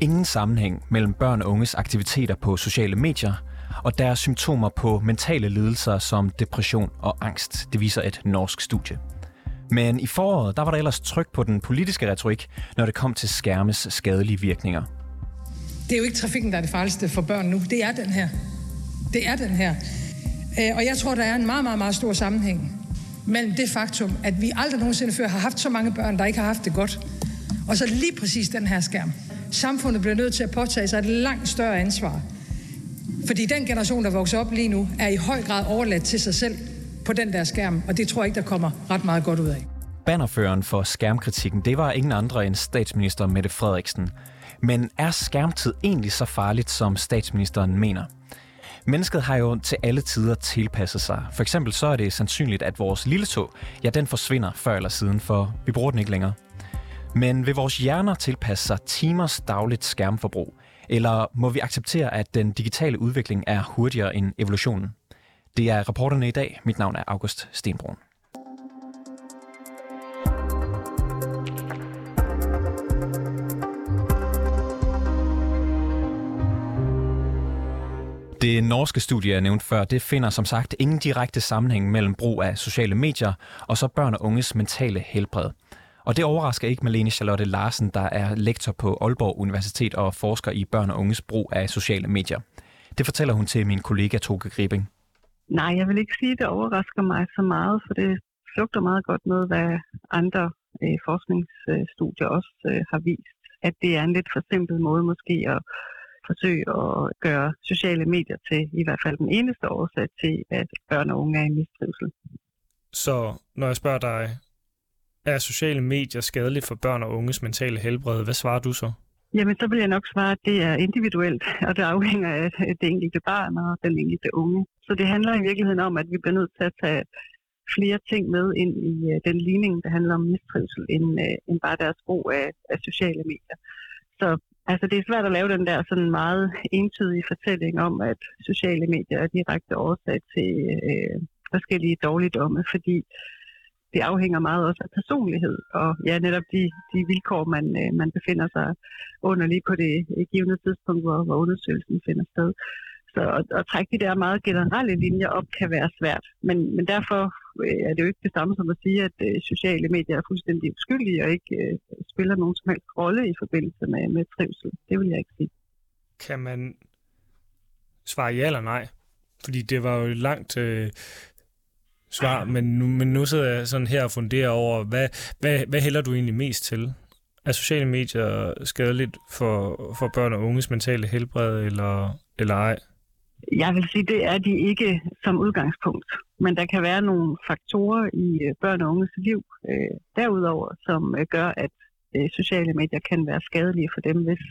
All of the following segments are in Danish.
Ingen sammenhæng mellem børn og unges aktiviteter på sociale medier og deres symptomer på mentale lidelser som depression og angst. Det viser et norsk studie. Men i foråret, der var der ellers tryk på den politiske retorik, når det kom til skærmes skadelige virkninger. Det er jo ikke trafikken, der er det farligste for børn nu. Det er den her. Det er den her. Øh, og jeg tror, der er en meget, meget, meget stor sammenhæng mellem det faktum, at vi aldrig nogensinde før har haft så mange børn, der ikke har haft det godt, og så lige præcis den her skærm. Samfundet bliver nødt til at påtage sig et langt større ansvar. Fordi den generation, der vokser op lige nu, er i høj grad overladt til sig selv på den der skærm, og det tror jeg ikke, der kommer ret meget godt ud af. Bannerføreren for skærmkritikken, det var ingen andre end statsminister Mette Frederiksen. Men er skærmtid egentlig så farligt, som statsministeren mener? Mennesket har jo til alle tider tilpasset sig. For eksempel så er det sandsynligt, at vores lille tog, ja, den forsvinder før eller siden, for vi bruger den ikke længere. Men vil vores hjerner tilpasse sig timers dagligt skærmforbrug? Eller må vi acceptere, at den digitale udvikling er hurtigere end evolutionen? Det er rapporterne i dag. Mit navn er August Stenbrun. Det norske studie, jeg nævnte før, det finder som sagt ingen direkte sammenhæng mellem brug af sociale medier og så børn og unges mentale helbred. Og det overrasker ikke Malene Charlotte Larsen, der er lektor på Aalborg Universitet og forsker i børn og unges brug af sociale medier. Det fortæller hun til min kollega Toge Gribing. Nej, jeg vil ikke sige, at det overrasker mig så meget, for det flugter meget godt med, hvad andre øh, forskningsstudier også øh, har vist. At det er en lidt for simpel måde måske at forsøge at gøre sociale medier til i hvert fald den eneste årsag til, at børn og unge er i mistrivsel. Så når jeg spørger dig, er sociale medier skadeligt for børn og unges mentale helbred? Hvad svarer du så? Jamen, så vil jeg nok svare, at det er individuelt, og det afhænger af det enkelte barn og den enkelte unge. Så det handler i virkeligheden om, at vi bliver nødt til at tage flere ting med ind i øh, den ligning, der handler om mistrivsel, end, øh, end bare deres brug af, af sociale medier. Så altså, det er svært at lave den der sådan meget entydige fortælling om, at sociale medier er direkte årsag til øh, øh forskellige dårligdomme, fordi det afhænger meget også af personlighed, og ja, netop de, de vilkår, man, øh, man befinder sig under lige på det øh, givende tidspunkt, hvor, hvor undersøgelsen finder sted. Så at, at trække de der meget generelle linjer op kan være svært, men, men derfor øh, er det jo ikke det samme som at sige, at øh, sociale medier er fuldstændig uskyldige og ikke øh, spiller nogen som helst rolle i forbindelse med, med trivsel. Det vil jeg ikke sige. Kan man svare ja eller nej? Fordi det var jo langt øh, svar, men nu, men nu sidder jeg sådan her og funderer over, hvad, hvad, hvad hælder du egentlig mest til? Er sociale medier skadeligt for, for børn og unges mentale helbred, eller, eller ej? Jeg vil sige, det er de ikke som udgangspunkt. Men der kan være nogle faktorer i øh, børn og unges liv øh, derudover, som øh, gør, at øh, sociale medier kan være skadelige for dem, hvis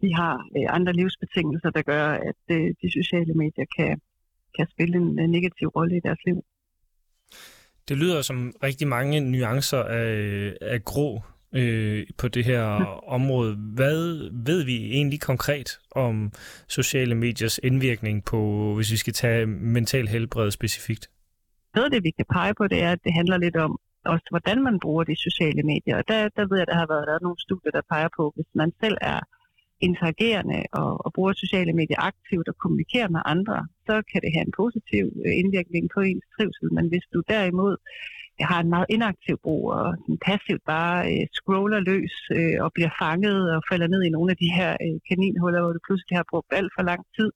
de har øh, andre livsbetingelser, der gør, at øh, de sociale medier kan, kan spille en, en negativ rolle i deres liv. Det lyder som rigtig mange nuancer af, af grå øh, på det her område. Hvad ved vi egentlig konkret om sociale mediers indvirkning på, hvis vi skal tage mental helbred specifikt? Noget af det, vi kan pege på, det er, at det handler lidt om også, hvordan man bruger de sociale medier. Og der, der ved jeg, at der har været der nogle studier, der peger på, hvis man selv er interagerende og, og bruger sociale medier aktivt og kommunikerer med andre, så kan det have en positiv øh, indvirkning på ens trivsel. Men hvis du derimod har en meget inaktiv brug og passivt bare øh, scroller løs øh, og bliver fanget og falder ned i nogle af de her øh, kaninhuller, hvor du pludselig har brugt alt for lang tid,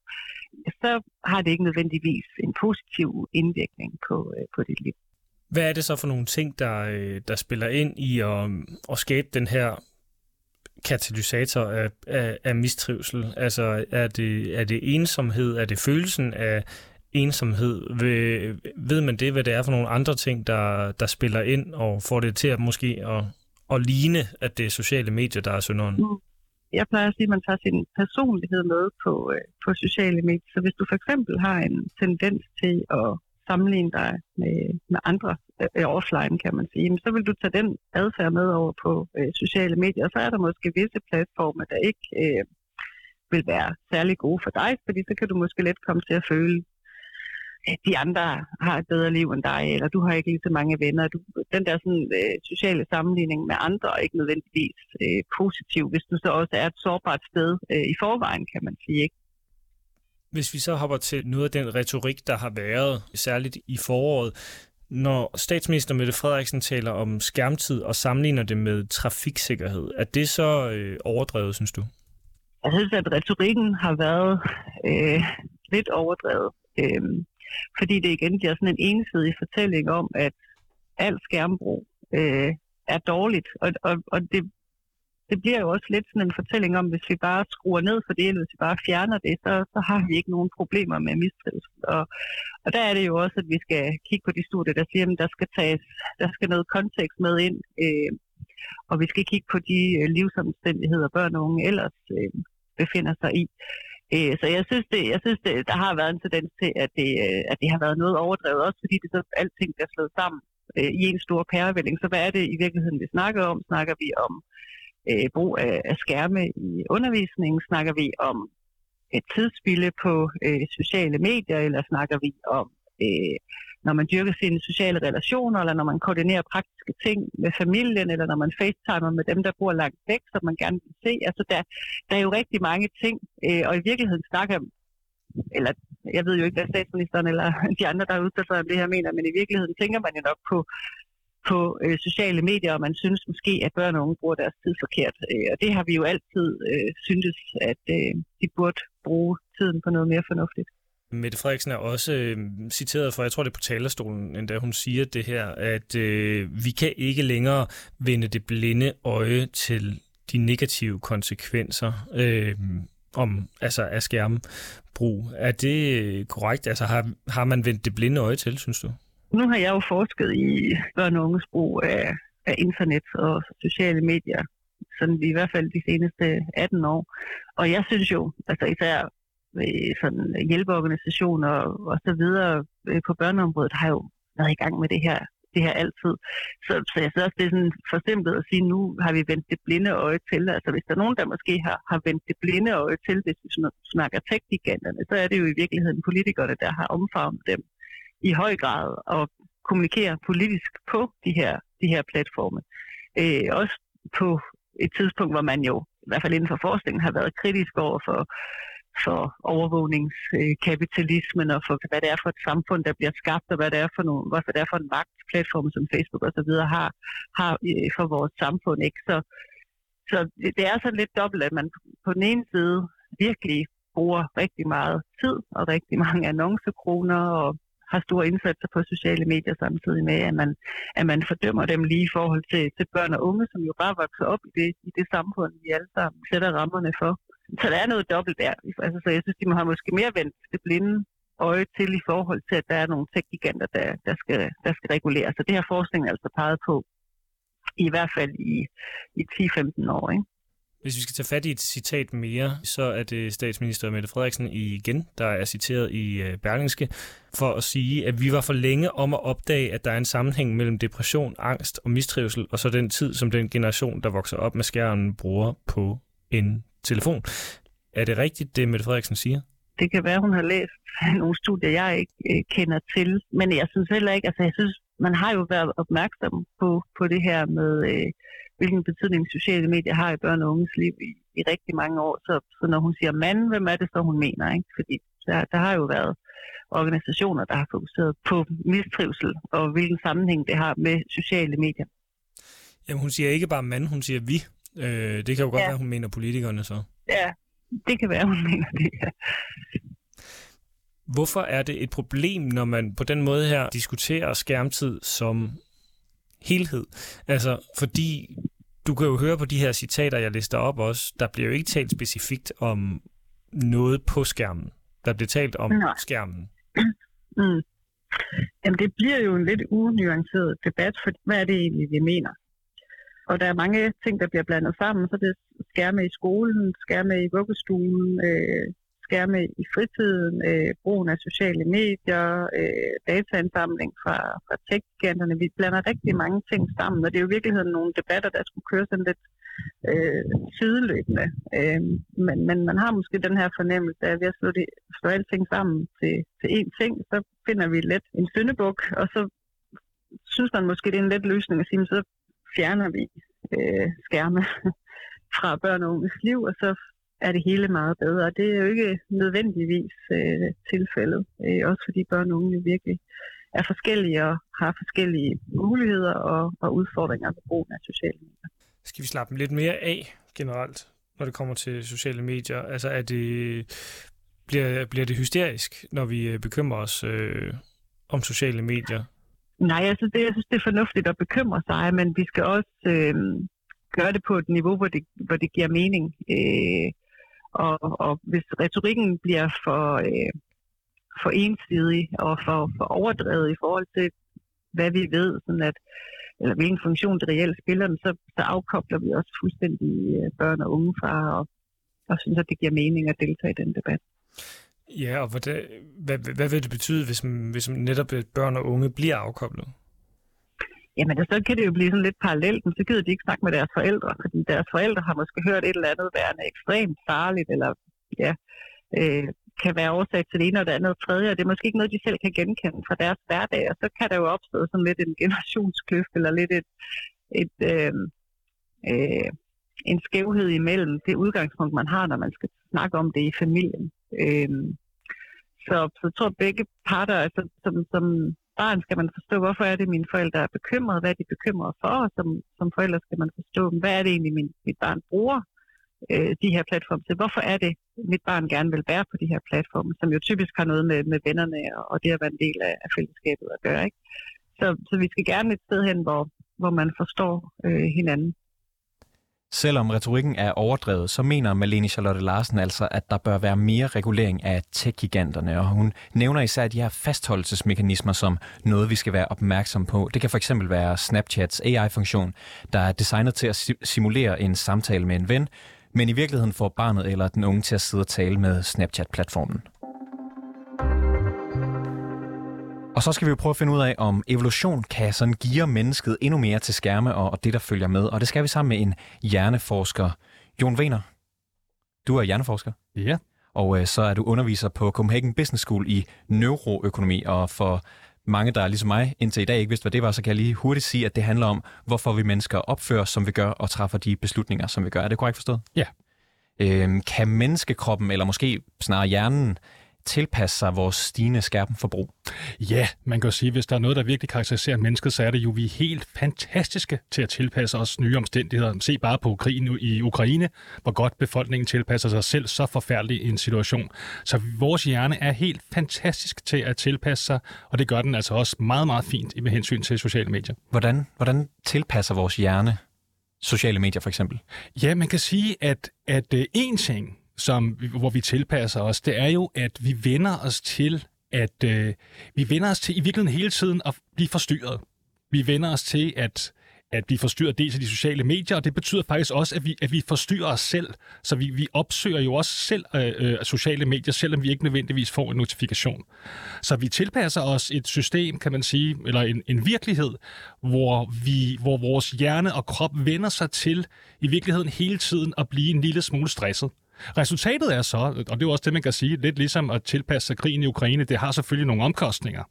så har det ikke nødvendigvis en positiv indvirkning på, øh, på dit liv. Hvad er det så for nogle ting, der, øh, der spiller ind i at, at skabe den her katalysator af, af, af mistrivsel? Altså er det, er det ensomhed? Er det følelsen af ensomhed? Ved, ved man det, hvad det er for nogle andre ting, der, der spiller ind og får det til at måske at, at ligne, at det er sociale medier, der er synderen? Mm. Jeg plejer at sige, at man tager sin personlighed med på, øh, på sociale medier. Så hvis du for eksempel har en tendens til at sammenligne dig med, med andre øh, offline, kan man sige, så vil du tage den adfærd med over på øh, sociale medier, og så er der måske visse platforme, der ikke øh, vil være særlig gode for dig, fordi så kan du måske let komme til at føle, at de andre har et bedre liv end dig, eller du har ikke lige så mange venner. Du, den der sådan, øh, sociale sammenligning med andre er ikke nødvendigvis øh, positiv, hvis du så også er et sårbart sted øh, i forvejen, kan man sige. Ikke? Hvis vi så hopper til noget af den retorik, der har været, særligt i foråret, når statsminister Mette Frederiksen taler om skærmtid og sammenligner det med trafiksikkerhed, er det så øh, overdrevet, synes du? Jeg synes, at retorikken har været øh, lidt overdrevet. Øh, fordi det igen bliver sådan en ensidig fortælling om, at al skærmbrug øh, er dårligt. Og, og, og det, det bliver jo også lidt sådan en fortælling om, hvis vi bare skruer ned for det, eller hvis vi bare fjerner det, så, så har vi ikke nogen problemer med mistrivsel. Og, og der er det jo også, at vi skal kigge på de studier, der siger, at der skal, tages, der skal noget kontekst med ind, øh, og vi skal kigge på de øh, livsomstændigheder, børn og unge ellers øh, befinder sig i. Øh, så jeg synes, det, jeg synes det, der har været en tendens til, at det, øh, at det har været noget overdrevet, også fordi det så alting bliver slået sammen øh, i en stor pærevælling. Så hvad er det i virkeligheden, vi snakker om? Snakker vi om øh, brug af, af skærme i undervisningen? Snakker vi om et tidsspilde på øh, sociale medier, eller snakker vi om øh, når man dyrker sine sociale relationer, eller når man koordinerer praktiske ting med familien, eller når man facetimer med dem, der bor langt væk, som man gerne vil se. Altså, der, der er jo rigtig mange ting, øh, og i virkeligheden snakker eller jeg ved jo ikke, hvad statsministeren eller de andre, der har udtalt sig om det her, mener, men i virkeligheden tænker man jo nok på, på øh, sociale medier, og man synes måske, at børn og unge bruger deres tid forkert. Øh, og det har vi jo altid øh, syntes, at øh, de burde bruge tiden på noget mere fornuftigt. Mette Frederiksen er også øh, citeret for, jeg tror det er på talerstolen, endda hun siger det her, at øh, vi kan ikke længere vende det blinde øje til de negative konsekvenser øh, om altså af skærmbrug. Er det øh, korrekt? Altså har, har man vendt det blinde øje til, synes du? Nu har jeg jo forsket i børn og unges brug af, af internet og sociale medier, sådan i hvert fald de seneste 18 år. Og jeg synes jo, altså især med sådan hjælpeorganisationer og så videre øh, på børneområdet har jo været i gang med det her det her altid. Så, så jeg synes også, det er sådan for simpelt at sige, nu har vi vendt det blinde øje til. Altså hvis der er nogen, der måske har, har vendt det blinde øje til, hvis vi snakker tech så er det jo i virkeligheden politikerne, der har omfavnet dem i høj grad og kommunikerer politisk på de her, de her platforme. Øh, også på et tidspunkt, hvor man jo, i hvert fald inden for forskningen, har været kritisk over for for overvågningskapitalismen og for, hvad det er for et samfund, der bliver skabt, og hvad det er for, nogle, hvad det er for en magtplatform, som Facebook og så videre har, har øh, for vores samfund. Ikke? Så, så det er sådan lidt dobbelt, at man på den ene side virkelig bruger rigtig meget tid og rigtig mange annoncekroner og har store indsatser på sociale medier samtidig med, at man, at man fordømmer dem lige i forhold til, til børn og unge, som jo bare vokser op i det, i det samfund, vi alle sammen sætter rammerne for. Så der er noget dobbelt der. Altså, så jeg synes, de må have måske mere vendt det blinde øje til i forhold til, at der er nogle tech-giganter, der, der, skal, der skal reguleres. Så det har forskningen altså peget på, i hvert fald i, i 10-15 år. Ikke? Hvis vi skal tage fat i et citat mere, så er det statsminister Mette Frederiksen igen, der er citeret i øh, Berlingske, for at sige, at vi var for længe om at opdage, at der er en sammenhæng mellem depression, angst og mistrivsel, og så den tid, som den generation, der vokser op med skærmen, bruger på en telefon. Er det rigtigt, det Mette Frederiksen siger? Det kan være, hun har læst nogle studier, jeg ikke øh, kender til. Men jeg synes heller ikke, altså jeg synes, man har jo været opmærksom på, på det her med, øh, hvilken betydning sociale medier har i børn og unges liv i, i rigtig mange år. Så, så når hun siger mand, hvem er det så, hun mener? Ikke? Fordi der, der har jo været organisationer, der har fokuseret på mistrivsel og hvilken sammenhæng det har med sociale medier. Jamen hun siger ikke bare mand, hun siger vi. Øh, det kan jo godt ja. være, hun mener politikerne så. Ja, det kan være, hun mener det, ja. Hvorfor er det et problem, når man på den måde her diskuterer skærmtid som helhed? Altså, fordi du kan jo høre på de her citater, jeg lister op også, der bliver jo ikke talt specifikt om noget på skærmen. Der bliver talt om Nej. skærmen. Mm. Jamen, det bliver jo en lidt unuanceret debat, for hvad er det egentlig, vi mener? Og der er mange ting, der bliver blandet sammen. Så det er skærme i skolen, skærme i vuggestuen, øh, skærme i fritiden, øh, brugen af sociale medier, øh, dataindsamling fra, fra tech-giganterne. Vi blander rigtig mange ting sammen, og det er jo i virkeligheden nogle debatter, der skulle køre sådan lidt øh, sideløbende. Øh, men, men man har måske den her fornemmelse af, at ved at slå, det, slå alting sammen til, til én ting, så finder vi let en syndebuk, og så synes man måske, det er en let løsning at sige, så fjerner vi øh, skærme fra børn og unges liv, og så er det hele meget bedre. Det er jo ikke nødvendigvis øh, tilfældet, øh, også fordi børn og unge virkelig er forskellige og har forskellige muligheder og, og udfordringer ved brugen af sociale medier. Skal vi slappe lidt mere af generelt, når det kommer til sociale medier? Altså er det, bliver, bliver det hysterisk, når vi øh, bekymrer os øh, om sociale medier? Nej, jeg synes, det, jeg synes, det er fornuftigt at bekymre sig, men vi skal også øh, gøre det på et niveau, hvor det, hvor det giver mening. Øh, og, og hvis retorikken bliver for, øh, for ensidig og for, for overdrevet i forhold til, hvad vi ved, sådan at, eller hvilken funktion det reelt spiller, så, så afkobler vi også fuldstændig øh, børn og unge fra, og, og synes, at det giver mening at deltage i den debat. Ja, og hvad, hvad, hvad vil det betyde, hvis, hvis netop øh, børn og unge bliver afkoblet? Jamen, så kan det jo blive sådan lidt parallelt, men så gider de ikke snakke med deres forældre, fordi deres forældre har måske hørt et eller andet værende ekstremt farligt, eller ja, øh, kan være årsag til det ene og det andet og tredje, og det er måske ikke noget, de selv kan genkende fra deres hverdag, og så kan der jo opstå sådan lidt en generationskløft, eller lidt et, et øh, øh, en skævhed imellem det udgangspunkt, man har, når man skal snakke om det i familien. Øh, så, så jeg tror, begge parter, altså, som, som barn skal man forstå, hvorfor er det, mine forældre er bekymrede, hvad er de bekymrede for, og som, som forældre skal man forstå, hvad er det egentlig, min, mit barn bruger øh, de her platforme til. Hvorfor er det, mit barn gerne vil være på de her platforme, som jo typisk har noget med, med vennerne og, og det at være en del af, af fællesskabet at gøre. Ikke? Så, så vi skal gerne et sted hen, hvor, hvor man forstår øh, hinanden. Selvom retorikken er overdrevet, så mener Malene Charlotte Larsen altså, at der bør være mere regulering af tech-giganterne, og hun nævner især de her fastholdelsesmekanismer som noget, vi skal være opmærksom på. Det kan for eksempel være Snapchats AI-funktion, der er designet til at simulere en samtale med en ven, men i virkeligheden får barnet eller den unge til at sidde og tale med Snapchat-platformen. Og så skal vi jo prøve at finde ud af, om evolution kan sådan give mennesket endnu mere til skærme og, og det, der følger med. Og det skal vi sammen med en hjerneforsker. Jon Wiener, du er hjerneforsker. Ja. Og øh, så er du underviser på Copenhagen Business School i neuroøkonomi. Og for mange, der er ligesom mig indtil i dag ikke vidste, hvad det var, så kan jeg lige hurtigt sige, at det handler om, hvorfor vi mennesker opfører, som vi gør, og træffer de beslutninger, som vi gør. Er det korrekt forstået? Ja. Øhm, kan menneskekroppen, eller måske snarere hjernen, tilpasse sig vores stigende skærpenforbrug? Ja, man kan jo sige, at hvis der er noget, der virkelig karakteriserer mennesket, så er det jo, vi er helt fantastiske til at tilpasse os nye omstændigheder. Se bare på krigen i Ukraine, hvor godt befolkningen tilpasser sig selv så forfærdelig en situation. Så vores hjerne er helt fantastisk til at tilpasse sig, og det gør den altså også meget, meget fint med hensyn til sociale medier. Hvordan, hvordan tilpasser vores hjerne sociale medier for eksempel? Ja, man kan sige, at, at øh, en ting, som, hvor vi tilpasser os, det er jo, at vi vender os til, at øh, vi vender os til i virkeligheden hele tiden at blive forstyrret. Vi vender os til, at at vi forstyrrer dels af de sociale medier, og det betyder faktisk også, at vi, at vi forstyrrer os selv. Så vi, vi opsøger jo også selv øh, øh, sociale medier, selvom vi ikke nødvendigvis får en notifikation. Så vi tilpasser os et system, kan man sige, eller en, en virkelighed, hvor, vi, hvor vores hjerne og krop vender sig til i virkeligheden hele tiden at blive en lille smule stresset. Resultatet er så, og det er jo også det, man kan sige, lidt ligesom at tilpasse sig krigen i Ukraine, det har selvfølgelig nogle omkostninger.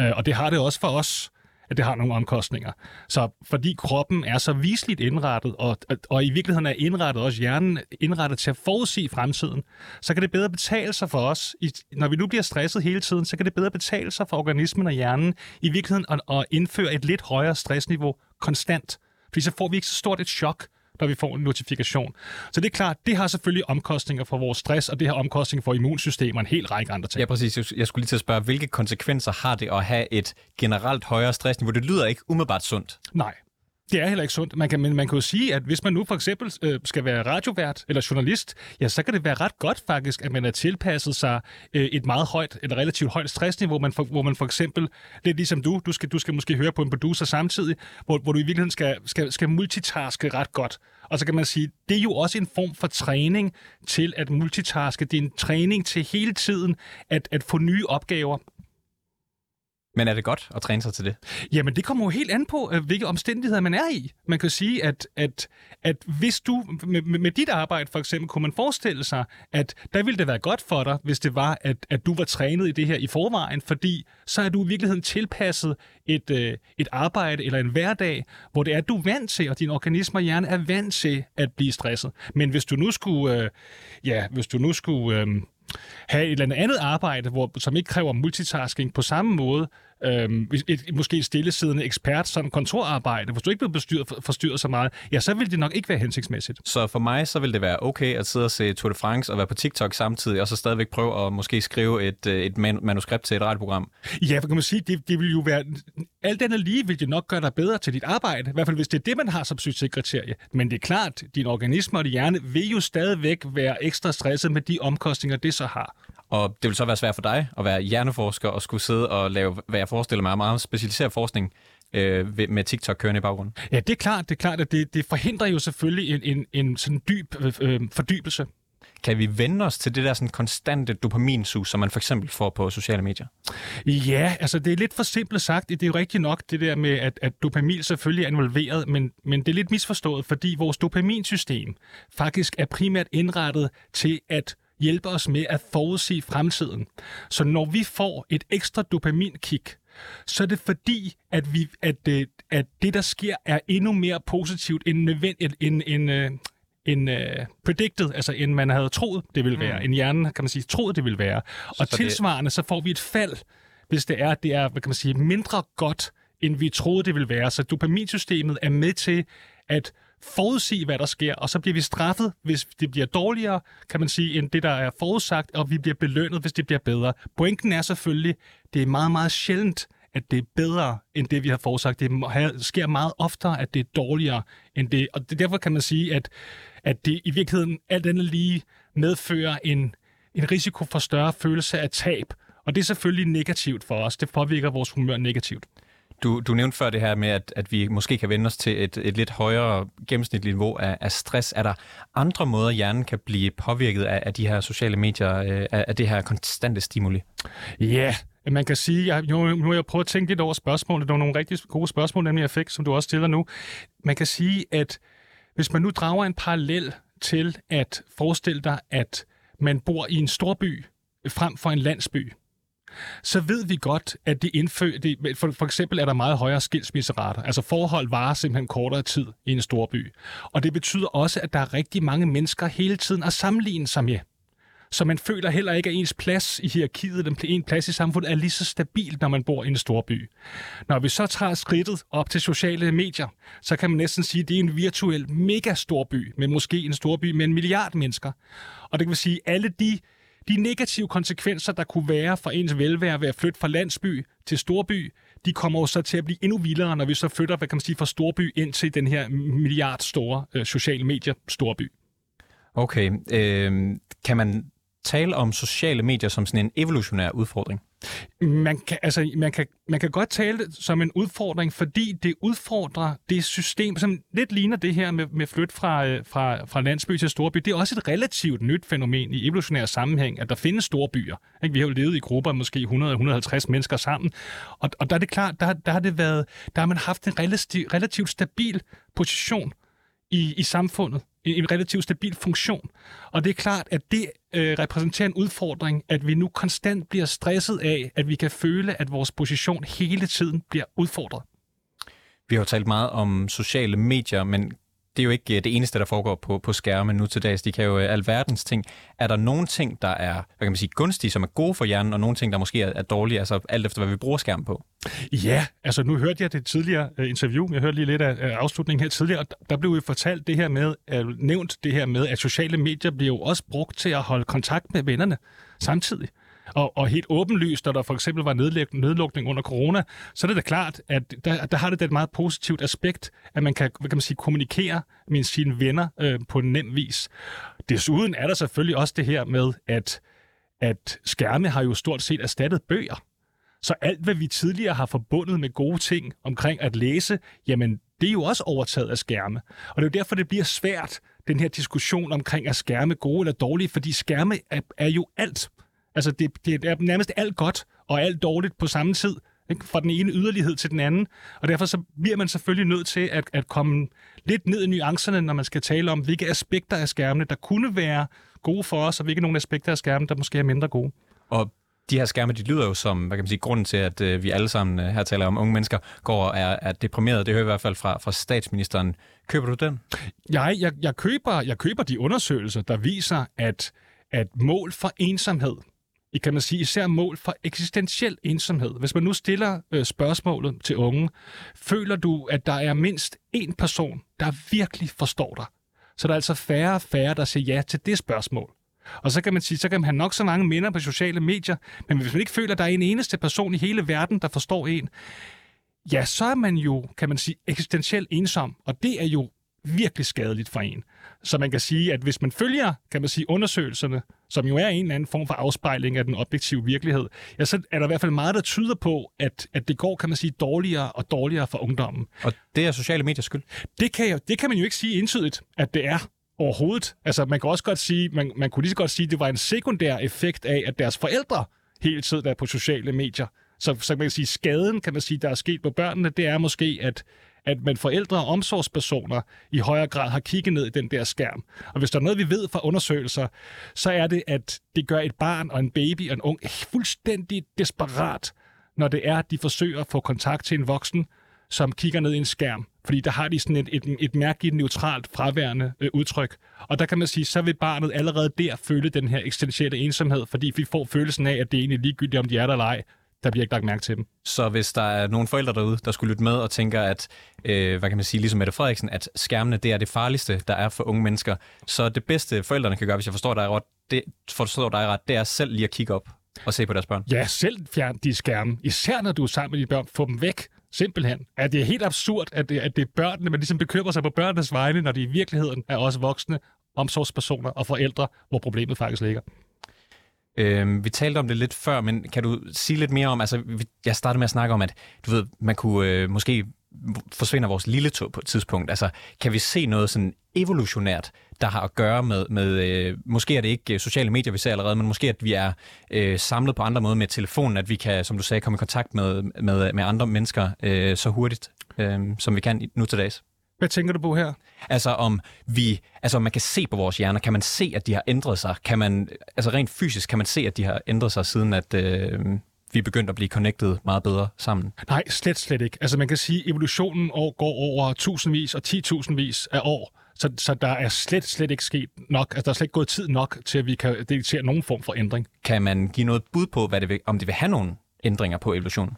Øh, og det har det også for os, at det har nogle omkostninger. Så fordi kroppen er så visligt indrettet, og, og i virkeligheden er indrettet også hjernen indrettet til at forudse fremtiden, så kan det bedre betale sig for os, når vi nu bliver stresset hele tiden, så kan det bedre betale sig for organismen og hjernen i virkeligheden at, at indføre et lidt højere stressniveau konstant. Fordi så får vi ikke så stort et chok, når vi får en notifikation. Så det er klart, det har selvfølgelig omkostninger for vores stress, og det har omkostninger for immunsystemet og en hel række andre ting. Ja, præcis. Jeg skulle lige til at spørge, hvilke konsekvenser har det at have et generelt højere stressniveau? Det lyder ikke umiddelbart sundt. Nej, det er heller ikke sundt. Man kan, men man kan jo sige, at hvis man nu for eksempel øh, skal være radiovært eller journalist, ja, så kan det være ret godt faktisk, at man er tilpasset sig øh, et meget højt, eller relativt højt stressniveau, man for, hvor man for eksempel, lidt ligesom du, du skal, du skal måske høre på en producer samtidig, hvor, hvor du i virkeligheden skal, skal, skal multitaske ret godt. Og så kan man sige, det er jo også en form for træning til at multitaske. Det er en træning til hele tiden at, at få nye opgaver men er det godt at træne sig til det? Jamen, det kommer jo helt an på, øh, hvilke omstændigheder man er i. Man kan sige, at, at, at hvis du med, med dit arbejde for eksempel, kunne man forestille sig, at der ville det være godt for dig, hvis det var, at, at du var trænet i det her i forvejen, fordi så er du i virkeligheden tilpasset et, øh, et arbejde eller en hverdag, hvor det er, at du er vant til, og din organisme og hjerne er vant til at blive stresset. Men hvis du nu skulle, øh, ja, hvis du nu skulle... Øh, have et eller andet arbejde, hvor, som ikke kræver multitasking på samme måde, øhm, et, måske et stillesiddende ekspert som kontorarbejde, hvis du ikke bliver bestyret, forstyrret så meget, ja, så vil det nok ikke være hensigtsmæssigt. Så for mig, så vil det være okay at sidde og se Tour de France og være på TikTok samtidig, og så stadigvæk prøve at måske skrive et, øh, et manuskript til et radioprogram? Ja, for kan man sige, det, det vil jo være... Alt andet lige vil det nok gøre dig bedre til dit arbejde, i hvert fald hvis det er det, man har som succeskriterie. Men det er klart, din organisme og din hjerne vil jo stadigvæk være ekstra stresset med de omkostninger, det så har. Og det vil så være svært for dig at være hjerneforsker og skulle sidde og lave, hvad jeg forestiller mig, meget specialiseret forskning øh, med TikTok kørende i baggrunden. Ja, det er klart, det er klart, at det, det forhindrer jo selvfølgelig en, en, en sådan dyb øh, øh, fordybelse. Kan vi vende os til det der sådan konstante dopaminsus, som man for eksempel får på sociale medier? Ja, altså det er lidt for simpelt sagt. Det er jo rigtigt nok det der med, at, at dopamin selvfølgelig er involveret, men, men det er lidt misforstået, fordi vores dopaminsystem faktisk er primært indrettet til at hjælpe os med at forudse fremtiden. Så når vi får et ekstra dopaminkick, så er det fordi, at, vi, at, øh, at det, der sker, er endnu mere positivt end nødvendigt, end, end, end, end uh, predicted, altså end man havde troet, det ville være. Mm. En hjernen, kan man sige, troet, det ville være. Og så tilsvarende, det... så får vi et fald, hvis det er, det er, hvad kan man sige, mindre godt, end vi troede, det ville være. Så dopaminsystemet er med til at forudsige, hvad der sker, og så bliver vi straffet, hvis det bliver dårligere, kan man sige, end det, der er forudsagt, og vi bliver belønnet, hvis det bliver bedre. Pointen er selvfølgelig, det er meget, meget sjældent, at det er bedre end det, vi har forudsagt. Det sker meget oftere, at det er dårligere end det. Og derfor kan man sige, at, at det i virkeligheden alt andet lige medfører en, en risiko for større følelse af tab. Og det er selvfølgelig negativt for os. Det påvirker vores humør negativt. Du, du nævnte før det her med, at, at vi måske kan vende os til et, et lidt højere gennemsnitligt niveau af, af stress. Er der andre måder, hjernen kan blive påvirket af, af de her sociale medier, øh, af, af det her konstante stimuli? Ja, yeah. man kan sige, jeg, nu, nu har jeg prøvet at tænke lidt over spørgsmålet. Det var nogle rigtig gode spørgsmål, nemlig jeg fik, som du også stiller nu. Man kan sige, at hvis man nu drager en parallel til at forestille dig, at man bor i en storby frem for en landsby, så ved vi godt, at det indfører... Det, for, for eksempel er der meget højere skilsmisserater. Altså forhold varer simpelthen kortere tid i en stor by. Og det betyder også, at der er rigtig mange mennesker hele tiden at sammenligne sig med. Så man føler heller ikke, at ens plads i hierarkiet, den en plads i samfundet, er lige så stabil, når man bor i en stor by. Når vi så tager skridtet op til sociale medier, så kan man næsten sige, at det er en virtuel mega stor by, men måske en stor by med en milliard mennesker. Og det kan man sige, at alle de de negative konsekvenser, der kunne være for ens velvære ved at flytte fra landsby til storby, de kommer jo så til at blive endnu vildere, når vi så flytter, hvad kan man sige, fra storby ind til den her milliard store øh, sociale medier storby. Okay. Øh, kan man tale om sociale medier som sådan en evolutionær udfordring? Man kan, altså, man, kan, man kan godt tale det som en udfordring, fordi det udfordrer det system, som lidt ligner det her med, med flyt fra, øh, fra, fra landsby til storby. Det er også et relativt nyt fænomen i evolutionær sammenhæng, at der findes store byer. Ikke? Vi har jo levet i grupper måske 100-150 mennesker sammen, og, og der er det klart, der, der har det været, der har man haft en relativ, relativt stabil position i, i samfundet en, en relativt stabil funktion. Og det er klart, at det øh, repræsenterer en udfordring, at vi nu konstant bliver stresset af, at vi kan føle, at vores position hele tiden bliver udfordret. Vi har jo talt meget om sociale medier, men det er jo ikke øh, det eneste, der foregår på, på skærmen nu til dags. De kan jo øh, alverdens ting. Er der nogle ting, der er hvad kan man sige, gunstige, som er gode for hjernen, og nogle ting, der måske er, er dårlige, altså alt efter, hvad vi bruger skærmen på? Ja, altså nu hørte jeg det tidligere øh, interview. Jeg hørte lige lidt af afslutningen her tidligere, og der blev jo fortalt det her med, nævnt det her med, at sociale medier bliver jo også brugt til at holde kontakt med vennerne samtidig. Og, og helt åbenlyst, når der for eksempel var nedlukning under corona, så er det da klart, at der, der har det et meget positivt aspekt, at man kan, hvad kan man sige, kommunikere med sine venner øh, på en nem vis. Desuden er der selvfølgelig også det her med, at, at skærme har jo stort set erstattet bøger. Så alt, hvad vi tidligere har forbundet med gode ting omkring at læse, jamen, det er jo også overtaget af skærme. Og det er jo derfor, det bliver svært, den her diskussion omkring, at skærme gode eller dårlige, fordi skærme er, er jo alt. Altså, det, det er nærmest alt godt og alt dårligt på samme tid. ikke? fra den ene yderlighed til den anden. Og derfor så bliver man selvfølgelig nødt til at, at komme lidt ned i nuancerne, når man skal tale om, hvilke aspekter af skærmene, der kunne være gode for os, og hvilke nogle aspekter af skærmen, der måske er mindre gode. Og de her skærme, de lyder jo som, hvad kan man sige, grunden til, at øh, vi alle sammen øh, her taler om unge mennesker, går og er, er deprimerede. Det hører i hvert fald fra, fra statsministeren. Køber du den? Jeg, jeg, jeg, køber, jeg køber de undersøgelser, der viser, at, at mål for ensomhed, i kan man sige især mål for eksistentiel ensomhed. Hvis man nu stiller øh, spørgsmålet til unge, føler du, at der er mindst én person, der virkelig forstår dig? Så der er altså færre og færre, der siger ja til det spørgsmål. Og så kan man sige, så kan man have nok så mange minder på sociale medier, men hvis man ikke føler, at der er en eneste person i hele verden, der forstår en, ja, så er man jo, kan man sige, eksistentielt ensom, og det er jo virkelig skadeligt for en. Så man kan sige, at hvis man følger, kan man sige, undersøgelserne, som jo er en eller anden form for afspejling af den objektive virkelighed, ja, så er der i hvert fald meget, der tyder på, at, at det går, kan man sige, dårligere og dårligere for ungdommen. Og det er sociale mediers skyld? Det kan, jeg, det kan man jo ikke sige entydigt, at det er overhovedet. Altså, man kan også godt sige, man, man kunne lige så godt sige, at det var en sekundær effekt af, at deres forældre hele tiden er på sociale medier. Så, så man kan sige, skaden, kan man sige, der er sket på børnene, det er måske, at, at man forældre og omsorgspersoner i højere grad har kigget ned i den der skærm. Og hvis der er noget, vi ved fra undersøgelser, så er det, at det gør et barn og en baby og en ung fuldstændig desperat, når det er, at de forsøger at få kontakt til en voksen, som kigger ned i en skærm. Fordi der har de sådan et, et, et mærkeligt neutralt fraværende øh, udtryk. Og der kan man sige, så vil barnet allerede der føle den her eksistentielle ensomhed, fordi vi får følelsen af, at det er egentlig ligegyldigt, om de er der eller ej. Der bliver ikke lagt mærke til dem. Så hvis der er nogle forældre derude, der skulle lytte med og tænker, at, øh, hvad kan man sige, ligesom Mette Frederiksen, at skærmene det er det farligste, der er for unge mennesker, så det bedste forældrene kan gøre, hvis jeg forstår dig ret, det, forstår dig ret, det er selv lige at kigge op og se på deres børn. Ja, selv fjern de skærme. Især når du er sammen med dine børn. Få dem væk. Simpelthen. At det er helt absurd, at det, at det er børnene, man ligesom bekymrer sig på børnenes vegne, når de i virkeligheden er også voksne, omsorgspersoner og forældre, hvor problemet faktisk ligger. Øhm, vi talte om det lidt før, men kan du sige lidt mere om, altså jeg startede med at snakke om, at du ved, man kunne øh, måske forsvinder vores lille tog på et tidspunkt. Altså, kan vi se noget sådan evolutionært, der har at gøre med, med øh, måske er det ikke øh, sociale medier, vi ser allerede, men måske at vi er øh, samlet på andre måder med telefonen, at vi kan, som du sagde, komme i kontakt med, med, med andre mennesker øh, så hurtigt, øh, som vi kan nu til dags. Hvad tænker du på her? Altså om vi, altså om man kan se på vores hjerner, kan man se, at de har ændret sig? Kan man, altså rent fysisk, kan man se, at de har ændret sig, siden at øh, vi er begyndt at blive connected meget bedre sammen? Nej, slet, slet ikke. Altså man kan sige, at evolutionen går over tusindvis og titusindvis af år. Så, så der er slet, slet ikke sket nok. Altså, der er slet ikke gået tid nok til, at vi kan detektere nogen form for ændring. Kan man give noget bud på, hvad det vil, om det vil have nogle ændringer på evolutionen?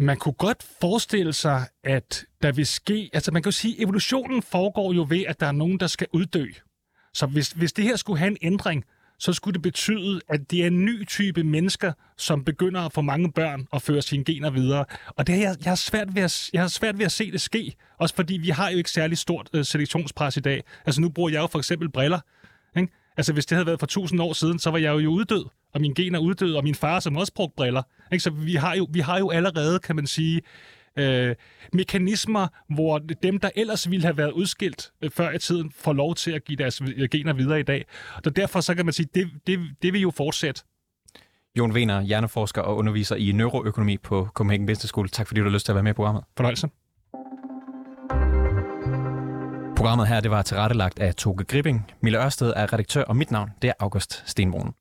Man kunne godt forestille sig, at der vil ske... Altså, man kan jo sige, at evolutionen foregår jo ved, at der er nogen, der skal uddø. Så hvis, hvis det her skulle have en ændring, så skulle det betyde, at det er en ny type mennesker, som begynder at få mange børn og føre sine gener videre. Og det er, jeg, jeg, har svært ved at, jeg har svært ved at se det ske, også fordi vi har jo ikke særlig stort øh, selektionspres i dag. Altså nu bruger jeg jo for eksempel briller. Ikke? Altså hvis det havde været for tusind år siden, så var jeg jo uddød, og min gener uddød, og min far som også brugte briller. Ikke? Så vi har, jo, vi har jo allerede, kan man sige, øh, mekanismer, hvor dem, der ellers ville have været udskilt øh, før i tiden, får lov til at give deres gener videre i dag. Og derfor så kan man sige, det, det, det vil jo fortsætte. Jon Wiener, hjerneforsker og underviser i neuroøkonomi på Copenhagen Business School. Tak fordi du har lyst til at være med i programmet. Fornøjelse. Programmet her det var tilrettelagt af Toge Gripping. Mille Ørsted er redaktør, og mit navn det er August Stenbrun.